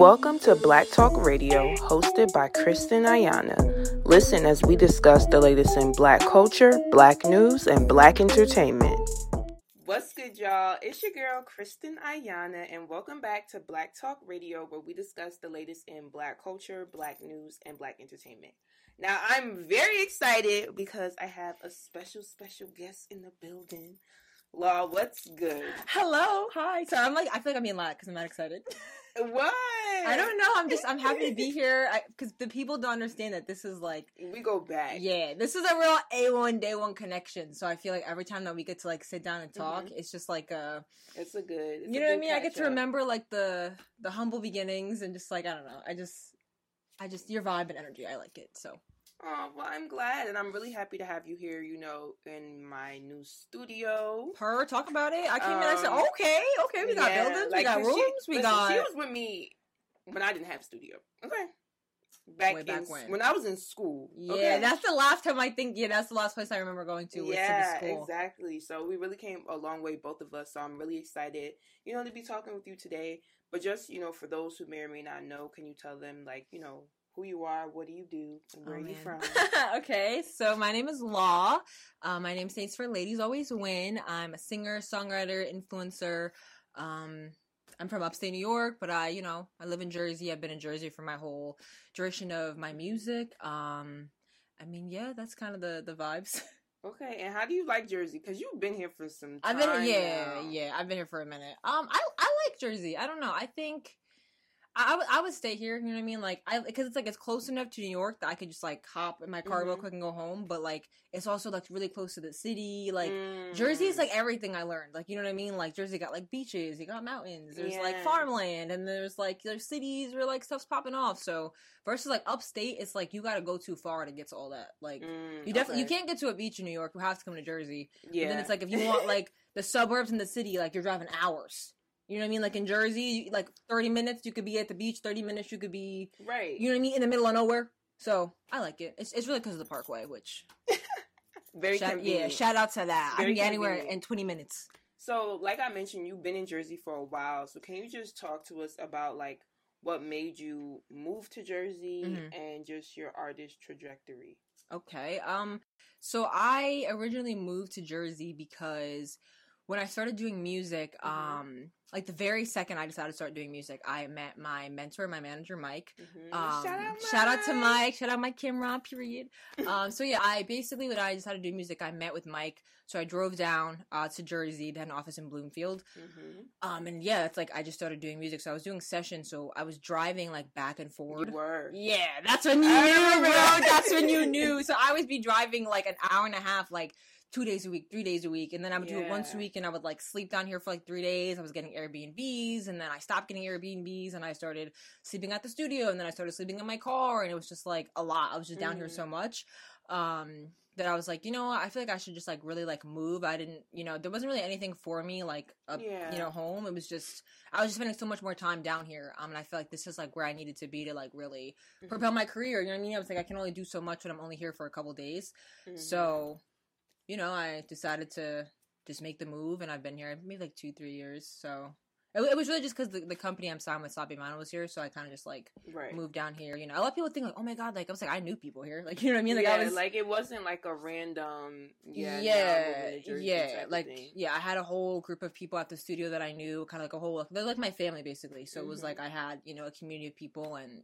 Welcome to Black Talk Radio, hosted by Kristen Ayanah. Listen as we discuss the latest in black culture, black news, and black entertainment. What's good, y'all? It's your girl, Kristen Ayanah, and welcome back to Black Talk Radio, where we discuss the latest in black culture, black news, and black entertainment. Now, I'm very excited because I have a special, special guest in the building. Law, what's good? Hello, hi. So I'm like, I feel like I'm being loud because I'm not excited. What? I don't know. I'm just, I'm happy to be here because the people don't understand that this is like, we go back. Yeah, this is a real A1 day one connection. So I feel like every time that we get to like sit down and talk, mm-hmm. it's just like a, it's a good, it's you know what I mean? I get to remember like the the humble beginnings and just like I don't know. I just, I just your vibe and energy. I like it. So Oh, well, I'm glad, and I'm really happy to have you here. You know, in my new studio. Her talk about it. I came um, in. I said, um, "Okay, okay, we got yeah, buildings, like, we got rooms, she, we listen, got." She was with me when I didn't have a studio. Okay. Back, Way back in, when? when I was in school. Yeah, okay? that's the last time I think. Yeah, that's the last place I remember going to. yeah, to exactly. So we really came a long way, both of us. So I'm really excited, you know, to be talking with you today. But just you know, for those who may or may not know, can you tell them like you know who you are, what do you do, and where oh, are you from? okay, so my name is Law. Uh, my name stands for Ladies Always Win. I'm a singer, songwriter, influencer. Um, I'm from upstate New York, but I, you know, I live in Jersey. I've been in Jersey for my whole duration of my music. Um, I mean, yeah, that's kind of the the vibes. Okay, and how do you like Jersey? Because you've been here for some time. I've been, yeah, now. yeah, I've been here for a minute. Um, I I like Jersey. I don't know. I think I, would I would stay here. You know what I mean? Like I because it's like it's close enough to New York that I could just like hop in my car mm-hmm. real quick and go home. But like it's also like really close to the city. Like mm. Jersey is like everything I learned. Like you know what I mean? Like Jersey got like beaches, you got mountains. There's yeah. like farmland, and there's like there's cities where like stuff's popping off. So versus like upstate, it's like you got to go too far to get to all that. Like mm, you definitely okay. you can't get to a beach in New York. You have to come to Jersey. Yeah. But then it's like if you want like the suburbs in the city, like you're driving hours. You know what I mean? Like in Jersey, like 30 minutes you could be at the beach, 30 minutes you could be right. You know what I mean? In the middle of nowhere. So I like it. It's, it's really because of the Parkway, which very shout. Yeah, shout out to that. Very I can get anywhere in 20 minutes. So, like I mentioned, you've been in Jersey for a while. So, can you just talk to us about like what made you move to Jersey mm-hmm. and just your artist trajectory? Okay. Um. So I originally moved to Jersey because when I started doing music, mm-hmm. um, like the very second I decided to start doing music, I met my mentor, my manager, Mike. Mm-hmm. Um, shout, out shout out to Mike. Shout out to Mike Kimron. Period. um, so yeah, I basically when I decided to do music, I met with Mike. So I drove down uh, to Jersey, to an office in Bloomfield. Mm-hmm. Um, and yeah, it's like I just started doing music. So I was doing sessions. So I was driving like back and forth. You were. Yeah, that's when you knew, bro. That's when you knew. So I would be driving like an hour and a half, like two days a week, three days a week, and then I would yeah. do it once a week, and I would like sleep down here for like three days. I was getting Airbnbs, and then I stopped getting Airbnbs, and I started sleeping at the studio, and then I started sleeping in my car, and it was just like a lot. I was just down mm. here so mm. much. Um, that I was like, you know, I feel like I should just like really like move. I didn't, you know, there wasn't really anything for me like up, yeah. you know, home. It was just I was just spending so much more time down here. Um, and I feel like this is like where I needed to be to like really mm-hmm. propel my career. You know what I mean? I was like, I can only do so much when I'm only here for a couple days. Mm-hmm. So you know, I decided to just make the move, and I've been here maybe like two, three years. So it, it was really just because the, the company I'm signed with, Mano, was here, so I kind of just like right. moved down here. You know, a lot of people think like, oh my god, like I was like I knew people here, like you know what I mean? Like yeah, I was like it wasn't like a random yeah yeah yeah like yeah I had a whole group of people at the studio that I knew, kind of like a whole they're like my family basically. So mm-hmm. it was like mm-hmm. I had you know a community of people and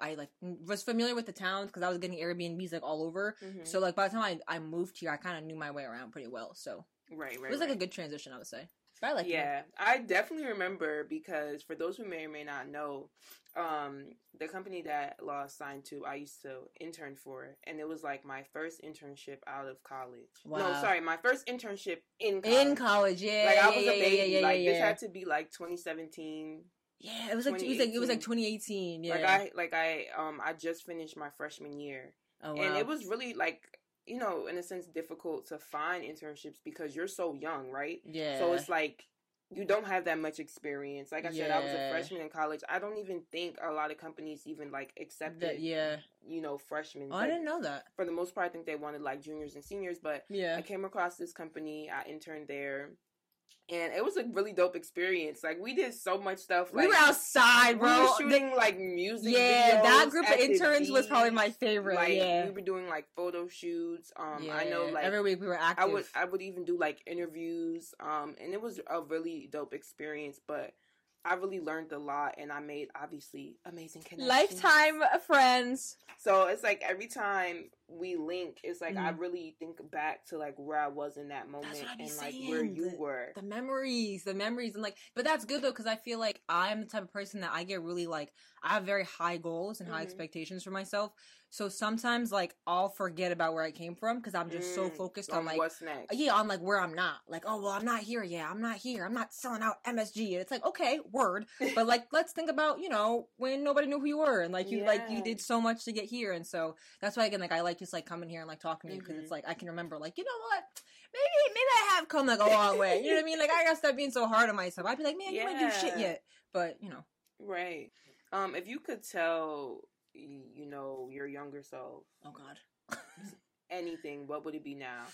I like was familiar with the towns because I was getting Airbnbs like all over. Mm-hmm. So like by the time I, I moved here, I kind of knew my way around pretty well. So right, right, it was like right. a good transition, I would say. But I like yeah, it. I definitely remember because for those who may or may not know, um, the company that Law signed to, I used to intern for, and it was like my first internship out of college. Wow. No, sorry, my first internship in college. in college. Yeah, like I was yeah, a baby. Yeah, yeah, like this had to be like 2017. Yeah, it was like it was like it was like 2018. Yeah, like I like I um I just finished my freshman year, oh, wow. and it was really like you know in a sense difficult to find internships because you're so young, right? Yeah. So it's like you don't have that much experience. Like I yeah. said, I was a freshman in college. I don't even think a lot of companies even like accepted. yeah. You know, freshmen. Oh, like, I didn't know that. For the most part, I think they wanted like juniors and seniors. But yeah, I came across this company. I interned there and it was a really dope experience. Like we did so much stuff. Like, we were outside, bro. We were shooting like music. Yeah, that group of interns was probably my favorite. Like, yeah, we were doing like photo shoots. Um, yeah. I know like every week we were active. I would I would even do like interviews. Um, and it was a really dope experience. But I really learned a lot, and I made obviously amazing connections. Lifetime friends. So it's like every time we link, it's like mm. I really think back to like where I was in that moment and like saying. where you the, were. The memories, the memories, and like, but that's good though because I feel like I'm the type of person that I get really like I have very high goals and high mm-hmm. expectations for myself. So sometimes like I'll forget about where I came from because I'm just mm, so focused on, on, like what's next. Yeah, on like where I'm not. Like, oh well, I'm not here yet. I'm not here. I'm not selling out MSG. And it's like, okay, word. but like let's think about, you know, when nobody knew who you were and like you yeah. like you did so much to get here. And so that's why again like I like just like coming here and like talking to you because mm-hmm. it's like I can remember like, you know what? Maybe maybe I have come like a long way. You know what I mean? Like I gotta stop being so hard on myself. I'd be like, man, yeah. you might do shit yet. But, you know. Right. Um, if you could tell you know, your younger self? Oh God. anything, what would it be now?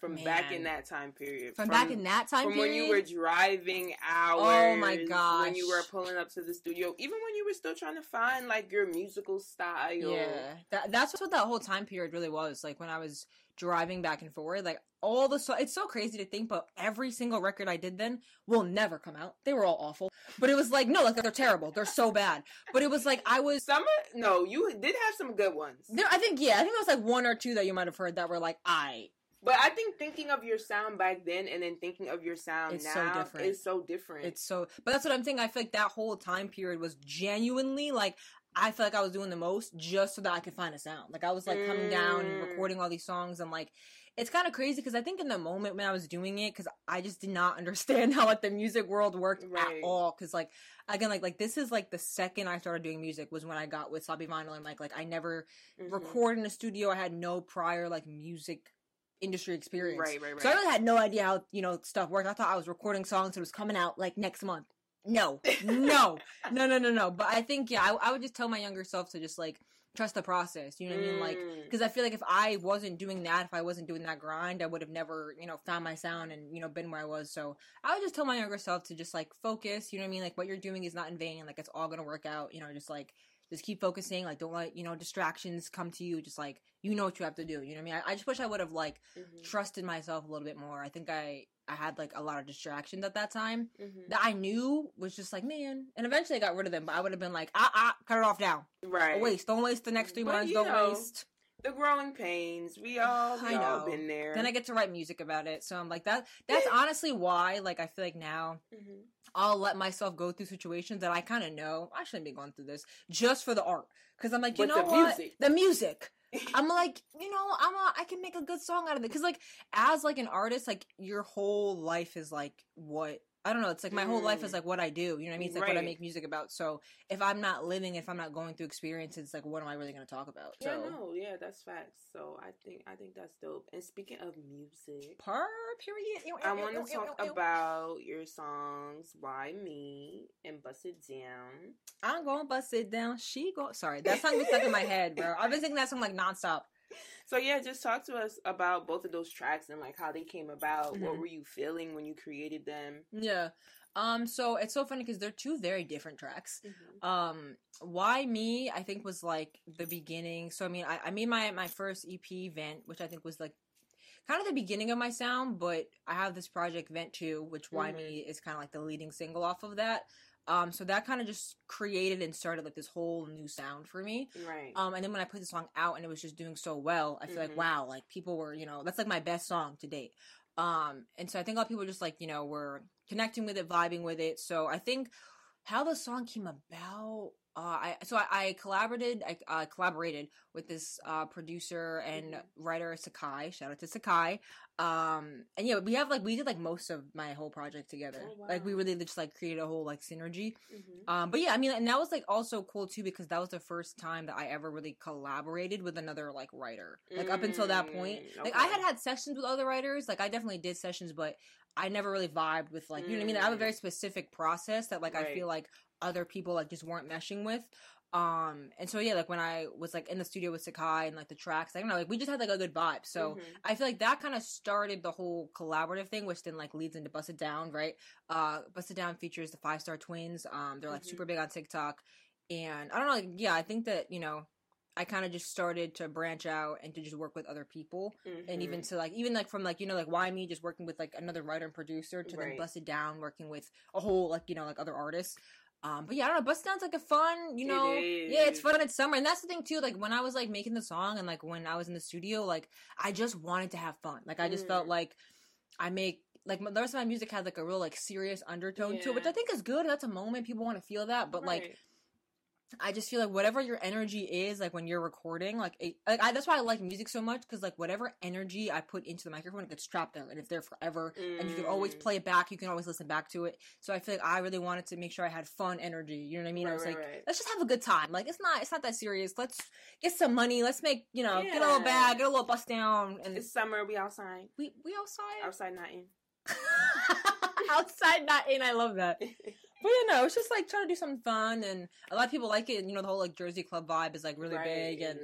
From Man. back in that time period. From, from, back in that time period. from period? when you were driving hours. Oh my gosh. When you were pulling up to the studio. Even when you were still trying to find like your musical style. Yeah. That, that's what that whole time period really was. Like when I was driving back and forward. Like all the so it's so crazy to think, but every single record I did then will never come out. They were all awful, but it was like no, like they're terrible. They're so bad. But it was like I was some no, you did have some good ones. There, I think yeah, I think there was like one or two that you might have heard that were like I. But I think thinking of your sound back then and then thinking of your sound it's now so different. is so different. It's so, but that's what I'm saying. I feel like that whole time period was genuinely like I feel like I was doing the most just so that I could find a sound. Like I was like coming down and mm. recording all these songs and like it's kind of crazy because I think in the moment when I was doing it, because I just did not understand how like the music world worked right. at all. Because like again, like like this is like the second I started doing music was when I got with Sloppy Vinyl and like like I never mm-hmm. recorded in a studio. I had no prior like music industry experience. Right, right, right. So I really had no idea how you know stuff worked. I thought I was recording songs and it was coming out like next month. No, no, no, no, no, no. But I think yeah, I, I would just tell my younger self to just like trust the process. You know what mm. I mean? Like, because mm. I feel like if I wasn't doing that, if I wasn't doing that grind, I would have never, you know, found my sound and you know been where I was. So I would just tell my younger self to just like focus. You know what I mean? Like what you're doing is not in vain. Like it's all gonna work out. You know, just like just keep focusing. Like don't let you know distractions come to you. Just like you know what you have to do. You know what I mean? I, I just wish I would have like mm-hmm. trusted myself a little bit more. I think I I had like a lot of distractions at that time mm-hmm. that I knew was just like, man. And eventually I got rid of them, but I would have been like, ah, ah, cut it off now. Right. waste. Don't waste the next three but, months. Don't know, waste. The growing pains. We all, we I know. all been there. Then I get to write music about it. So I'm like, that. that's honestly why, like, I feel like now mm-hmm. I'll let myself go through situations that I kind of know I shouldn't be going through this just for the art. Because I'm like, you know the what? Music. The music. I'm like, you know, I'm a, I can make a good song out of it. Cause like, as like an artist, like your whole life is like what I don't know. It's like my whole life is mm. like what I do. You know what I mean? It's like right. what I make music about. So if I'm not living, if I'm not going through experiences, like what am I really going to talk about? Yeah, so. no, yeah, that's facts. So I think I think that's dope. And speaking of music, per period, I want to talk about your songs "Why Me" and "Bust It Down." I'm going to bust it down. She go. Sorry, that song was stuck in my head, bro. I've been singing that song like nonstop. So yeah, just talk to us about both of those tracks and like how they came about. Mm-hmm. What were you feeling when you created them? Yeah. Um, so it's so funny because they're two very different tracks. Mm-hmm. Um, why me? I think was like the beginning. So I mean, I, I made my my first EP Vent, which I think was like kind of the beginning of my sound. But I have this project Vent Two, which Why mm-hmm. Me is kind of like the leading single off of that. Um, so that kind of just created and started like this whole new sound for me. Right. Um, and then when I put the song out and it was just doing so well, I feel mm-hmm. like wow, like people were, you know, that's like my best song to date. Um, and so I think a lot of people just like, you know, were connecting with it, vibing with it. So I think how the song came about uh, I so I, I collaborated I uh, collaborated with this uh, producer and mm-hmm. writer Sakai. Shout out to Sakai. Um, and yeah, we have like we did like most of my whole project together. Oh, wow. Like we really just like created a whole like synergy. Mm-hmm. Um, but yeah, I mean, and that was like also cool too because that was the first time that I ever really collaborated with another like writer. Like up until that point, okay. Mm, like I had had sessions with other writers. Like I definitely did sessions, but I never really vibed with like you know what I mean. I have a very mm. specific process that like right. I feel like other people like just weren't meshing with. Um, and so yeah, like when I was like in the studio with Sakai and like the tracks, I don't know, like we just had like a good vibe. So mm-hmm. I feel like that kind of started the whole collaborative thing, which then like leads into Bust It Down, right? Uh, Bust It Down features the Five Star Twins. Um, they're like mm-hmm. super big on TikTok, and I don't know, like yeah, I think that you know I kind of just started to branch out and to just work with other people, mm-hmm. and even mm-hmm. to like even like from like you know like why me just working with like another writer and producer to right. then bust it down working with a whole like you know like other artists. Um, but yeah, I don't know. Bust Down's like a fun, you know. It yeah, it's fun. It's summer, and that's the thing too. Like when I was like making the song, and like when I was in the studio, like I just wanted to have fun. Like I just mm. felt like I make like the rest of my music had like a real like serious undertone yeah. to it, which I think is good. That's a moment people want to feel that, but right. like I just feel like whatever your energy is, like when you're recording, like, it, like I, that's why I like music so much because like whatever energy I put into the microphone, it gets trapped there and it's there forever, mm. and you can always mm. play it back. You can always listen back to it. So I feel like I really wanted to make sure I had fun energy. You know what I mean? Right, I was right, like, right. let's just have a good time. Like it's not, it's not that serious. Let's get some money. Let's make, you know, yeah. get a little bag, get a little bust down. And it's summer. We outside. We we outside. Outside, not in. outside, not in. I love that. But yeah, no, it's just like trying to do something fun, and a lot of people like it. And you know, the whole like Jersey club vibe is like really right, big, and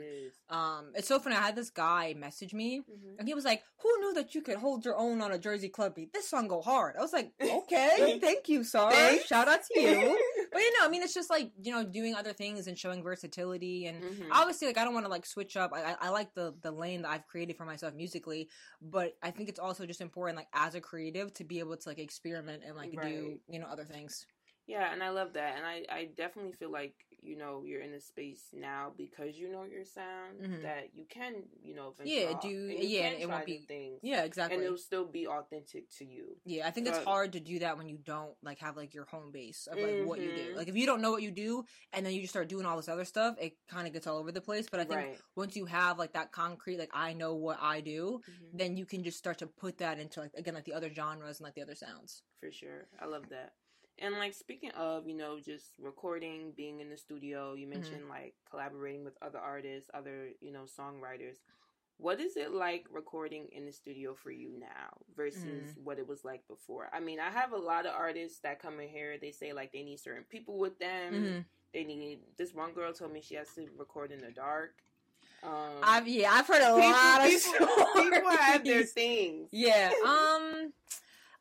um, it's so funny. I had this guy message me, mm-hmm. and he was like, "Who knew that you could hold your own on a Jersey club beat? This song go hard." I was like, "Okay, thank you, sir. Thanks. Shout out to you." but you know, I mean, it's just like you know, doing other things and showing versatility, and mm-hmm. obviously, like I don't want to like switch up. I, I like the the lane that I've created for myself musically, but I think it's also just important, like as a creative, to be able to like experiment and like right. do you know other things. Yeah, and I love that. And I, I definitely feel like, you know, you're in a space now because you know your sound mm-hmm. that you can, you know, yeah, do yeah, it won't be things. Yeah, exactly. And it'll still be authentic to you. Yeah, I think so, it's hard to do that when you don't like have like your home base of like mm-hmm. what you do. Mm-hmm. Like if you don't know what you do and then you just start doing all this other stuff, it kind of gets all over the place. But I think right. once you have like that concrete, like I know what I do, mm-hmm. then you can just start to put that into like again like the other genres and like the other sounds. For sure. I love that. And like speaking of, you know, just recording, being in the studio, you mm-hmm. mentioned mm-hmm. like collaborating with other artists, other, you know, songwriters. What is it like recording in the studio for you now versus mm-hmm. what it was like before? I mean, I have a lot of artists that come in here, they say like they need certain people with them. Mm-hmm. They need this one girl told me she has to record in the dark. Um, I've yeah, I've heard a people, lot of people, people have their things. Yeah. Um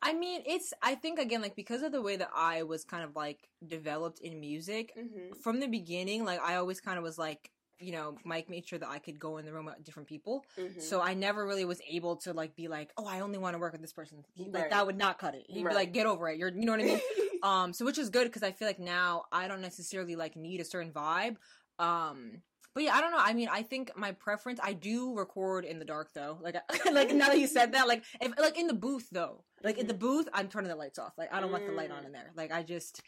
I mean, it's I think again like because of the way that I was kind of like developed in music mm-hmm. from the beginning, like I always kind of was like you know, Mike made sure that I could go in the room with different people. Mm-hmm. So I never really was able to like be like, oh, I only want to work with this person. He, like that would not cut it. He'd right. be like, get over it. You're, you know what I mean? um, so which is good because I feel like now I don't necessarily like need a certain vibe. Um, but yeah, I don't know. I mean, I think my preference. I do record in the dark though. Like, like now that you said that, like, if like in the booth though, like in the mm-hmm. booth, I'm turning the lights off. Like, I don't mm. want the light on in there. Like, I just,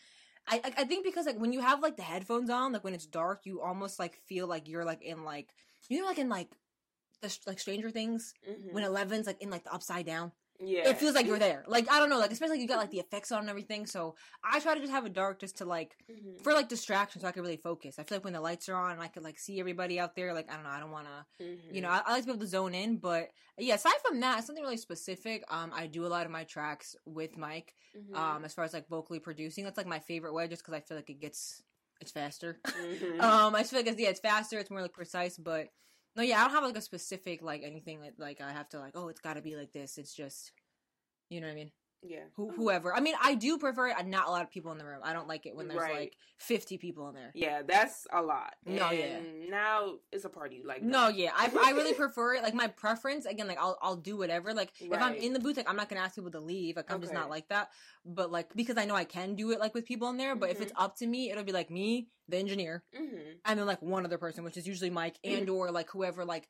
I, I think because like when you have like the headphones on, like when it's dark, you almost like feel like you're like in like you know like in like the like Stranger Things mm-hmm. when Eleven's like in like the upside down. Yeah. It feels like you're there. Like I don't know, like especially like, you got like the effects on and everything. So I try to just have it dark just to like mm-hmm. for like distraction so I can really focus. I feel like when the lights are on I can like see everybody out there, like I don't know, I don't wanna mm-hmm. you know, I, I, like to be able to zone in, but yeah, aside from that, something really specific, um, I do a lot of my tracks with Mike. Mm-hmm. Um, as far as like vocally producing. That's like my favorite way just because I feel like it gets it's faster. Mm-hmm. um, I feel like it's, yeah, it's faster, it's more like precise, but no, yeah, I don't have like a specific like anything that like I have to like. Oh, it's got to be like this. It's just, you know what I mean. Yeah. Who, whoever. I mean, I do prefer it. Not a lot of people in the room. I don't like it when there's right. like 50 people in there. Yeah, that's a lot. No, and yeah. Now it's a party. Like no, yeah. I, I really prefer it. Like my preference again. Like I'll I'll do whatever. Like right. if I'm in the booth, like I'm not gonna ask people to leave. Like I'm okay. just not like that. But like because I know I can do it like with people in there. But mm-hmm. if it's mm-hmm. up to me, it'll be like me, the engineer, mm-hmm. and then like one other person, which is usually Mike and or like whoever like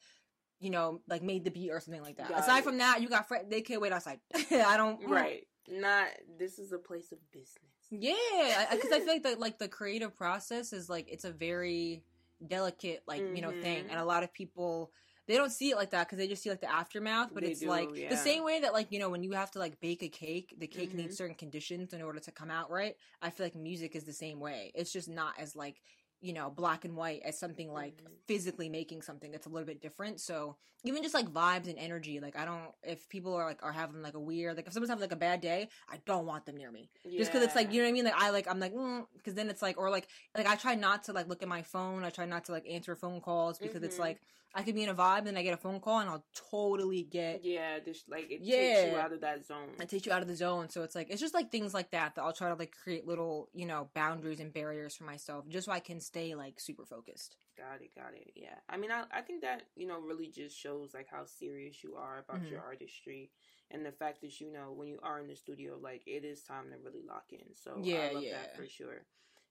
you know, like made the beat or something like that. Got Aside it. from that, you got Fred. They can't wait outside. I don't. Right. Not. This is a place of business. Yeah, because I, I, feel like the like the creative process is like it's a very delicate like mm-hmm. you know thing, and a lot of people they don't see it like that because they just see like the aftermath. But they it's do, like yeah. the same way that like you know when you have to like bake a cake, the cake mm-hmm. needs certain conditions in order to come out right. I feel like music is the same way. It's just not as like you know, black and white as something like mm-hmm. physically making something that's a little bit different. So even just like vibes and energy, like I don't, if people are like, are having like a weird, like if someone's having like a bad day, I don't want them near me. Yeah. Just cause it's like, you know what I mean? Like I like, I'm like, mm, cause then it's like, or like, like I try not to like look at my phone. I try not to like answer phone calls because mm-hmm. it's like, I could be in a vibe and I get a phone call and I'll totally get yeah, just like it yeah, takes you out of that zone. It takes you out of the zone. So it's like it's just like things like that that I'll try to like create little you know boundaries and barriers for myself just so I can stay like super focused. Got it, got it. Yeah, I mean, I I think that you know really just shows like how serious you are about mm-hmm. your artistry and the fact that you know when you are in the studio, like it is time to really lock in. So yeah, I love yeah. that for sure.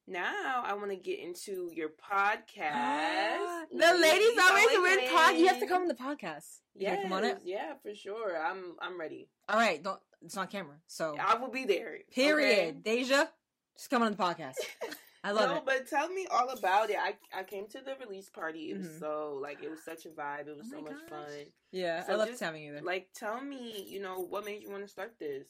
Now I want to get into your podcast. the ladies always win pod. You have to come on the podcast. Yeah, come on it. Yeah, for sure. I'm I'm ready. All right, don't. It's on camera, so I will be there. Period. Okay? Deja, just come on the podcast. I love no, it. but tell me all about it. I I came to the release party. It was mm-hmm. so like it was such a vibe. It was oh so much fun. Yeah, so I loved having you there. Like, tell me, you know, what made you want to start this?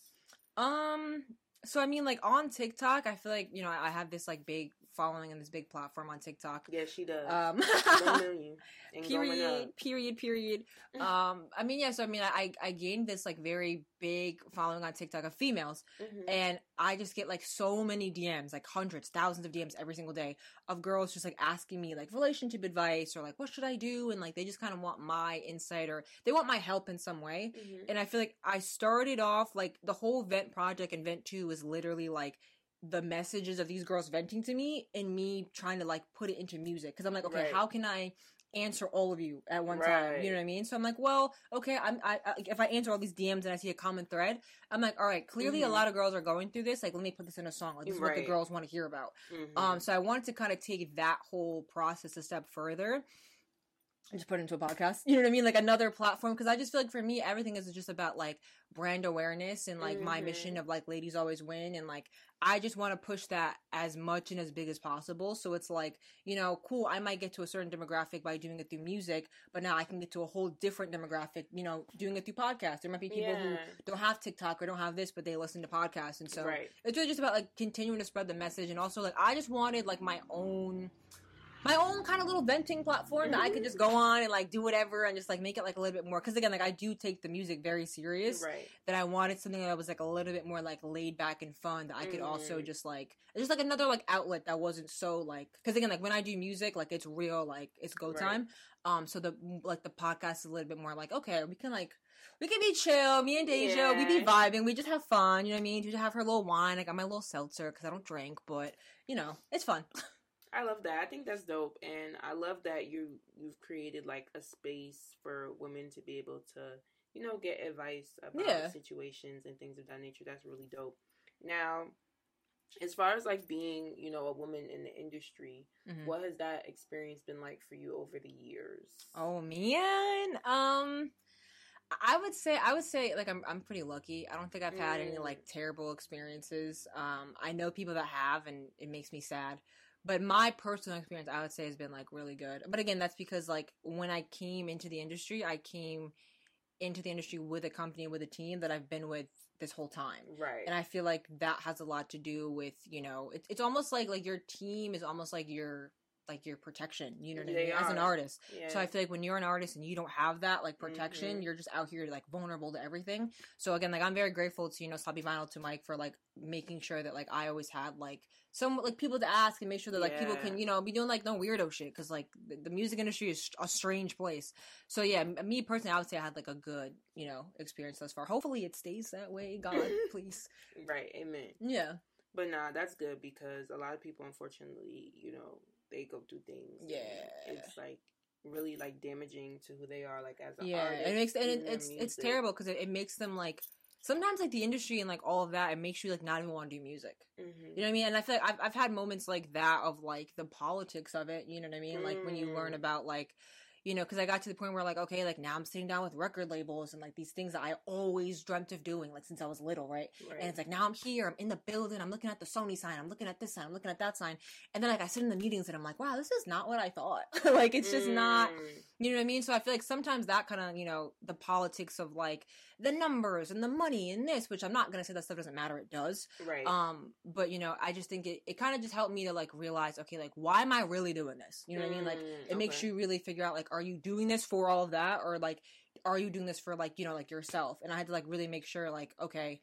Um, so I mean, like on TikTok, I feel like you know I have this like big following and this big platform on TikTok. Yeah, she does. Um, period, period, period. Um, I mean, yeah. So I mean, I I gained this like very big following on TikTok of females, mm-hmm. and I just get like so many DMs, like hundreds, thousands of DMs every single day of girls just like asking me like relationship advice or like what should I do, and like they just kind of want my insight or they want my help in some way. Mm-hmm. And I feel like I started off like the whole vent project and vent two was literally like the messages of these girls venting to me and me trying to like put it into music because I'm like, okay, right. how can I answer all of you at one right. time? You know what I mean? So I'm like, well, okay, I'm I, I, if I answer all these DMs and I see a common thread, I'm like, all right, clearly mm-hmm. a lot of girls are going through this. Like, let me put this in a song. Like, this right. is what the girls want to hear about. Mm-hmm. Um, so I wanted to kind of take that whole process a step further just put into a podcast. You know what I mean? Like another platform. Cause I just feel like for me, everything is just about like brand awareness and like mm-hmm. my mission mm-hmm. of like ladies always win. And like, I just want to push that as much and as big as possible. So it's like, you know, cool. I might get to a certain demographic by doing it through music, but now I can get to a whole different demographic, you know, doing it through podcasts. There might be people yeah. who don't have TikTok or don't have this, but they listen to podcasts. And so right. it's really just about like continuing to spread the message. And also like, I just wanted like my own, my own kind of little venting platform mm-hmm. that I could just go on and like do whatever and just like make it like a little bit more. Because again, like I do take the music very serious. Right. That I wanted something that was like a little bit more like laid back and fun that I could mm-hmm. also just like just like another like outlet that wasn't so like because again like when I do music like it's real like it's go time. Right. Um. So the like the podcast is a little bit more like okay we can like we can be chill. Me and Deja, yeah. we be vibing. We just have fun. You know what I mean? Deja have her little wine. I got my little seltzer because I don't drink, but you know it's fun. I love that. I think that's dope, and I love that you you've created like a space for women to be able to, you know, get advice about yeah. situations and things of that nature. That's really dope. Now, as far as like being, you know, a woman in the industry, mm-hmm. what has that experience been like for you over the years? Oh man, um. I would say I would say like I'm I'm pretty lucky. I don't think I've had mm. any like terrible experiences. Um I know people that have and it makes me sad. But my personal experience, I would say, has been like really good. But again, that's because like when I came into the industry, I came into the industry with a company with a team that I've been with this whole time. Right. And I feel like that has a lot to do with, you know, it, it's almost like like your team is almost like your like your protection, you know what they I mean, are. as an artist. Yeah. So I feel like when you're an artist and you don't have that like protection, mm-hmm. you're just out here like vulnerable to everything. So again, like I'm very grateful to you know Sloppy Vinyl to Mike for like making sure that like I always had like some like people to ask and make sure that like yeah. people can you know be doing like no weirdo shit because like the, the, music industry is a strange place. So yeah, me personally, I would say I had like a good you know experience thus far. Hopefully, it stays that way. God, please. Right. Amen. Yeah. But nah, that's good because a lot of people, unfortunately, you know, they go through things. Yeah, it's like really like damaging to who they are, like as an yeah, artist. it makes and it, it's it's terrible because it, it makes them like sometimes like the industry and like all of that it makes you like not even want to do music mm-hmm. you know what i mean and i feel like I've, I've had moments like that of like the politics of it you know what i mean mm. like when you learn mm. about like you know, because I got to the point where like, okay, like now I'm sitting down with record labels and like these things that I always dreamt of doing, like since I was little, right? right? And it's like now I'm here, I'm in the building, I'm looking at the Sony sign, I'm looking at this sign, I'm looking at that sign, and then like I sit in the meetings and I'm like, wow, this is not what I thought. like it's just mm. not, you know what I mean? So I feel like sometimes that kind of, you know, the politics of like the numbers and the money and this, which I'm not gonna say that stuff doesn't matter. It does. Right. Um, but you know, I just think it, it kind of just helped me to like realize, okay, like why am I really doing this? You know what I mean? Like Mm, it makes you really figure out like, are you doing this for all of that, or like, are you doing this for like you know like yourself? And I had to like really make sure like, okay,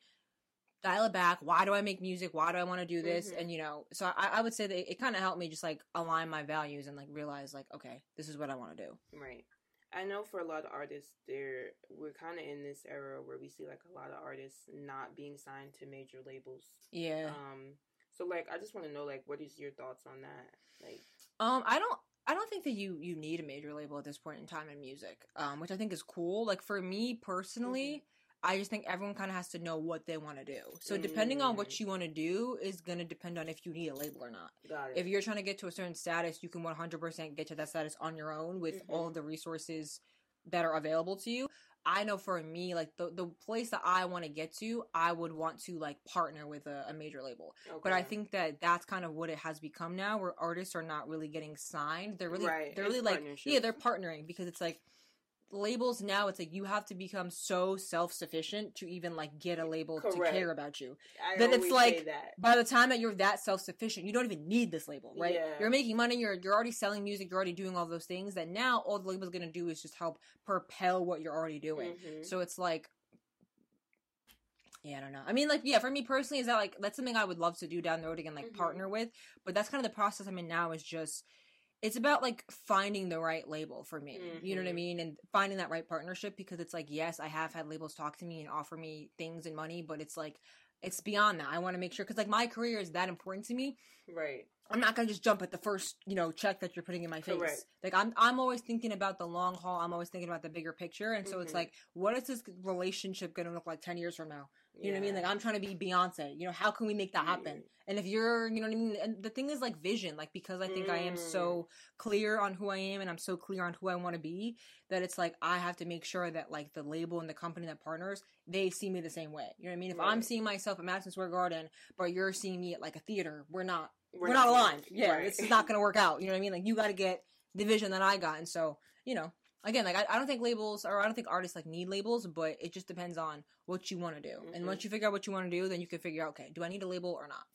dial it back. Why do I make music? Why do I want to do this? Mhm. And you know, so I, I would say that it kind of helped me just like align my values and like realize like, okay, this is what I want to do. Right. I know for a lot of artists, there we're kind of in this era where we see like a lot of artists not being signed to major labels. Yeah. Um. So like, I just want to know like, what is your thoughts on that? Like, Um, I don't. I don't think that you you need a major label at this point in time in music, um, which I think is cool. Like for me personally, I just think everyone kind of has to know what they want to do. So depending on what Mm. you want to do is going to depend on if you need a label or not. If you're trying to get to a certain status, you can 100% get to that status on your own with Mhm. all of the resources that are available to you. I know for me, like the the place that I want to get to, I would want to like partner with a, a major label. But I think that that's kind of what it has become now, where artists are not really getting signed. They're really, Right, they're it's really like, yeah, they're partnering because it's like labels now. It's like you have to become so self sufficient to even like get a label to care about you. I then it's like- that. By the time that you're that self sufficient, you don't even need this label, right? Yeah. You're making money. You're you're already selling music. You're already doing all those things. That now all the label's gonna do is just help propel what you're already doing. Mhm. So it's like, yeah, I don't know. I mean, like, yeah, for me personally, is that like that's something I would love to do down the road again, like Mhm. partner with. But that's kind of the process I'm in now. Is just it's about like finding the right label for me. You know what I Mhm. mean, and finding that right partnership because it's like, yes, I have had labels talk to me and offer me things and money, but it's like. It's beyond that. I want to make sure because like my career is that important to me. Right. I'm not gonna just jump at the first, you know, check that you're putting in my face. Correct. Like I'm, I'm always thinking about the long haul. I'm always thinking about the bigger picture, and so it's Mhm. like, what is this relationship gonna look like ten years from now? You know what I mean? Like I'm trying to be Beyonce. You know, how can we make that happen? Mm. And if you're, you know what I mean? And the thing is like vision, like because I think I am Mm. so clear on who I am and I'm so clear on who I want to be that it's like I have to make sure that like the label and the company that partners, they see me the same way. You know what I mean? If I'm seeing myself at Madison Square Garden, but you're seeing me at like a theater, we're not We're, we're, not, aligned. Yeah, Right. this is not going to work out. You know what I mean? Like you got to get the vision that I got, and so you know, again, like I, I don't think labels or I don't think artists like need labels, but it just depends on what you want to do. And Mhm. once you figure out what you want to do, then you can figure out, okay, do I need a label or not?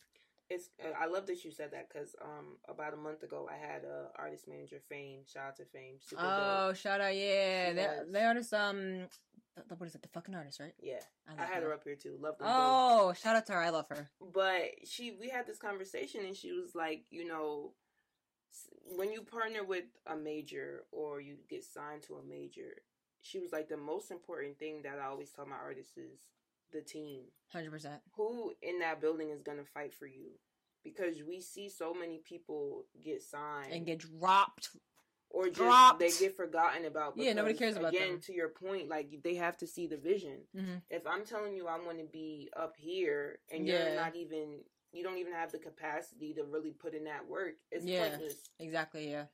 It's. Uh, I love that you said that because um about a month ago I had a artist manager Fame. Shout out to Fame. Super dope. Oh, shout out, yeah, they they artists. Um, the, what is it? The fucking artist, right? Yeah, I, I had her up here too. Love them both. Oh, shout out to her. I love her. but she we had this conversation and she was like you know when you partner with a major or you get signed to a major she was like the most important thing that i always tell my artists is the team Hundred percent. who in that building is going to fight for you because we see so many people get signed And get dropped. or just dropped. they get forgotten about Yeah, nobody cares about again them. to your point like they have to see the vision hmm if I'm telling you I want to be up here and you're not even you don't even have the capacity to really put in that work, it's Yeah. pointless. Exactly. Yeah.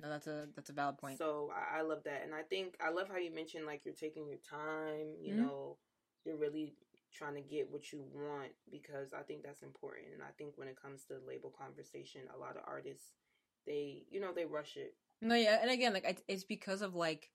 No, that's a that's a valid point. So I, I love that, and I think I love how you mentioned like you're taking your time. You Mhm. know, you're really trying to get what you want because I think that's important. And I think when it comes to label conversation, a lot of artists they you know they rush it. No, yeah, and again, like it's because of like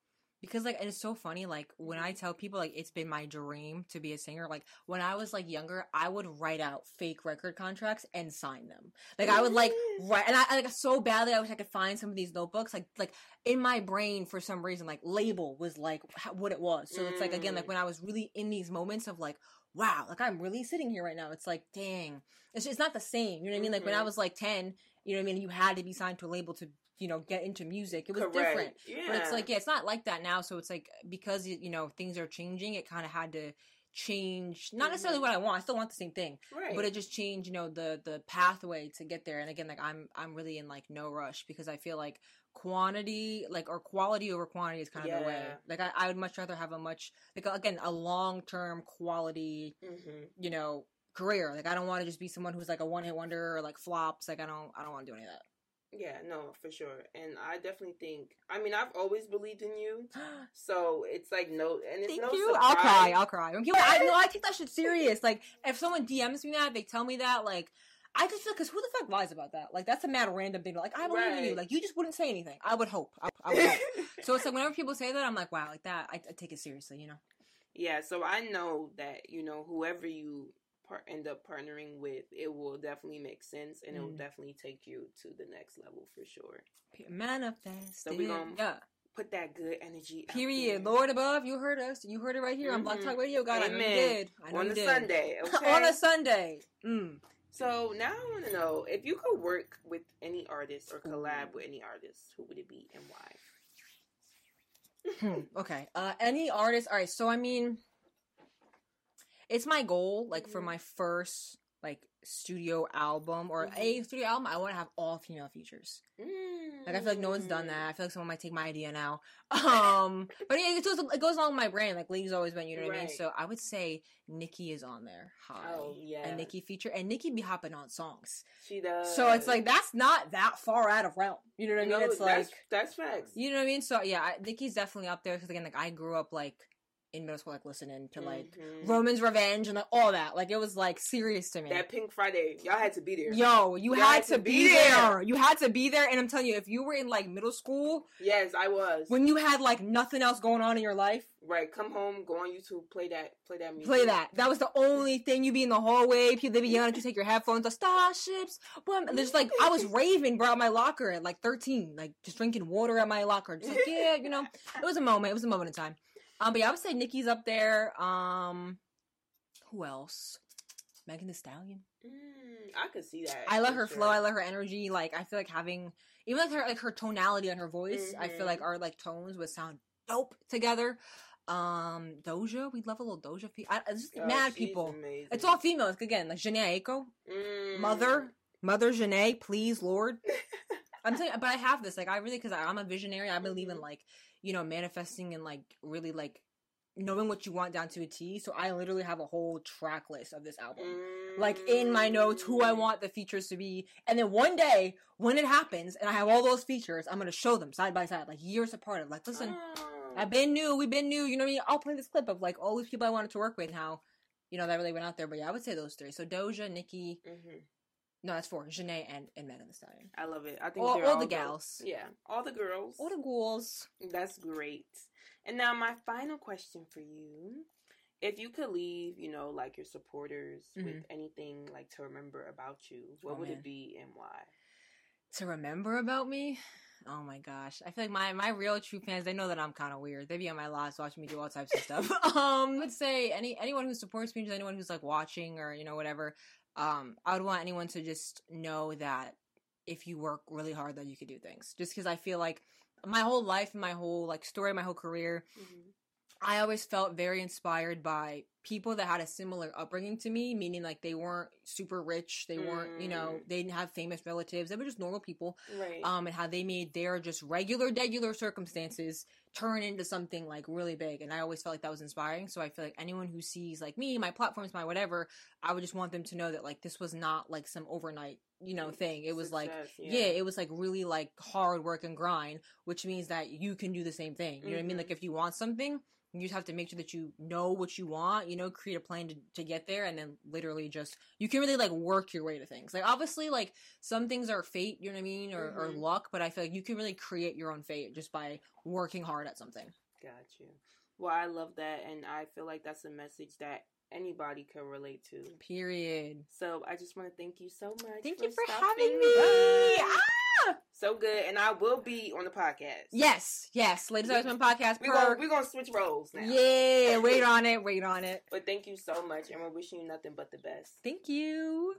because like it's so funny. Like when I tell people like it's been my dream to be a singer. Like when I was like younger, I would write out fake record contracts and sign them. Like I would like write, and I, like so badly. I wish I could find some of these notebooks. Like like in my brain for some reason, like label was like how, what it was. So it's like again, like Mm. when I was really in these moments of like. Wow, like I'm really sitting here right now. It's like, dang, it's just not the same. You know what I mean? Like when I Mhm. was like ten, you know what I mean. You had to be signed to a label to, you know, get into music. It was Correct. different. Yeah, But it's like, yeah, it's not like that now. So it's like because you know things are changing, it kind of had to change. Not necessarily Mhm. what I want. I still want the same thing, right. but it just changed. You know the the pathway to get there. And again, like I'm I'm really in like no rush because I feel like quantity like or quality over quantity is kind of the way. Like I, I would much rather have a much like again a long term quality hmm you know career. Like I don't want to just be someone who's like a one hit wonder or like flops. Like I don't I don't want to do any of that. Yeah, no, for sure. And I definitely think. I mean, I've always believed in you. So it's like no, and it's no. Thank no you. surprise. I'll cry. I'll cry. When people, I know I take that shit serious. Like if someone DMs me that, they tell me that, like I just feel because who the fuck lies about that? Like that's a mad random thing. Like I believe in you. Like you just wouldn't say anything. I would hope. I, I would hope. so it's like whenever people say that, I'm like, wow, like that. I, I take it seriously. You know. Yeah, so I know that you know whoever you par- end up partnering with, it will definitely make sense and mm. it will mm. definitely take you to the next level for sure. Manifest. So we're gonna yeah. put that good energy. Period. Lord above, you heard us. You heard it right here mm-hmm. on Black mm-hmm. Talk Radio. God, Amen. I did. I on a did. Sunday. Okay? on a Sunday. Mm. So now I want to know if you could work with any artist or collab with any artist, who would it be and why? hmm, okay. Uh, any artist. All right. So I mean, it's my goal. Like mm-hmm. for my first like studio album or mm-hmm. a studio album, I want to have all female features. Mm-hmm. Like I feel like no one's done that. I feel like someone might take my idea now. Um, but yeah, it goes, it goes along with my brand. Like Lee's always been, you know what right. I mean. So I would say Nicki is on there. High. Oh yeah, a Nicki feature, and Nicki be hopping on songs. She does. So it's like that's not that far out of realm. You know what I mean? No, it's like that's facts. You know what I mean? So yeah, Nicki's definitely up there because again, like I grew up like in middle school, like listening to like mm-hmm. Roman's Revenge and like, all that. Like it was like serious to me. That Pink Friday, y'all had to be there. Yo, you had, had, to, to be, be there. there. You had to be there. And I'm telling you, if you were in like middle school, yes, I was. When you had like nothing else going on in your life, right? Come home, go on YouTube, play that, play that music. Play that. That was the only thing. You'd be in the hallway, people be yelling at you, take your headphones, the starships. Boom. There's like I was raving, bro, at my locker at like 13, like just drinking water at my locker. Just like yeah, you know, it was a moment. It was a moment in time. Um, but yeah, I would say Nicki's up there. Um, who else? Megan Thee Stallion. Mm, I could see that. I love her sure. flow. I love her energy. Like I feel like having even like her like her tonality on her voice. Mm-hmm. I feel like mm-hmm. our like tones would sound dope together. Um, Doja, we love a little Doja. Fe- I, it's just oh, mad people. Amazing. It's all females again. Like Jhené Aiko, mm. Mother, Mother Jhené, please, Lord. I'm saying, but I have this. Like I really because I'm a visionary. I believe in mm-hmm. like you know, manifesting and like really like knowing what you want down to a T. So I literally have a whole track list of this album. Mm. Like in my notes, who I want the features to be. And then one day, when it happens and I have all those features, I'm gonna show them side by side, like years apart of like, listen, I've been new, we've been new, you know what I mean? I'll play this clip of like all these people I wanted to work with and how, you know, that really went out there. But yeah, I would say those three. So Doja, Nicki, mm-hmm. No, that's four. Jhené and, and Megan Thee Stallion. I love it. I think all, all, all the gals. Yeah, all the girls. All the ghouls. That's great. And now my final question for you. If you could leave, you know, like your supporters mm-hmm. with anything like to remember about you, what oh, would man. it be and why? To remember about me? Oh my gosh. I feel like my, my real true fans, they know that I'm kind of weird. They be on my lives watching me do all types of stuff. um, I would say any anyone who supports me, just anyone who's like watching or, you know, whatever, um, I would want anyone to just know that if you work really hard, that you could do things. Just because I feel like my whole life, my whole like story, my whole career, mm-hmm. I always felt very inspired by people that had a similar upbringing to me, meaning like they weren't super rich, they weren't, you know, mm. they didn't have famous relatives, they were just normal people. Right. Um, and how they made their just regular, regular circumstances turn into something like really big. And I always felt like that was inspiring. So I feel like anyone who sees like me, my platforms, my whatever, I would just want them to know that like this was not like some overnight you know thing it was Success, like yeah. yeah. it was like really like hard work and grind which means that you can do the same thing you know mm-hmm. what i mean like mm-hmm. if you want something you just have to make sure that you know what you want, you know, create a plan to, to get there and then literally just you can really like work your way to things. Like obviously like some things are fate, you know what I mean, or, mm-hmm. or luck, but I feel like you can really create your own fate just by working hard at something. Got you. Well, I love that and I feel like that's a message that anybody can relate to. Period. So I just want to thank you so much. Thank for you for having me. so good, and I will be on the podcast. Yes, yes, ladies and gentlemen, podcast. We're gonna, we're gonna switch roles now. Yeah, wait on it, wait on it. But thank you so much, and we're wishing you nothing but the best. Thank you.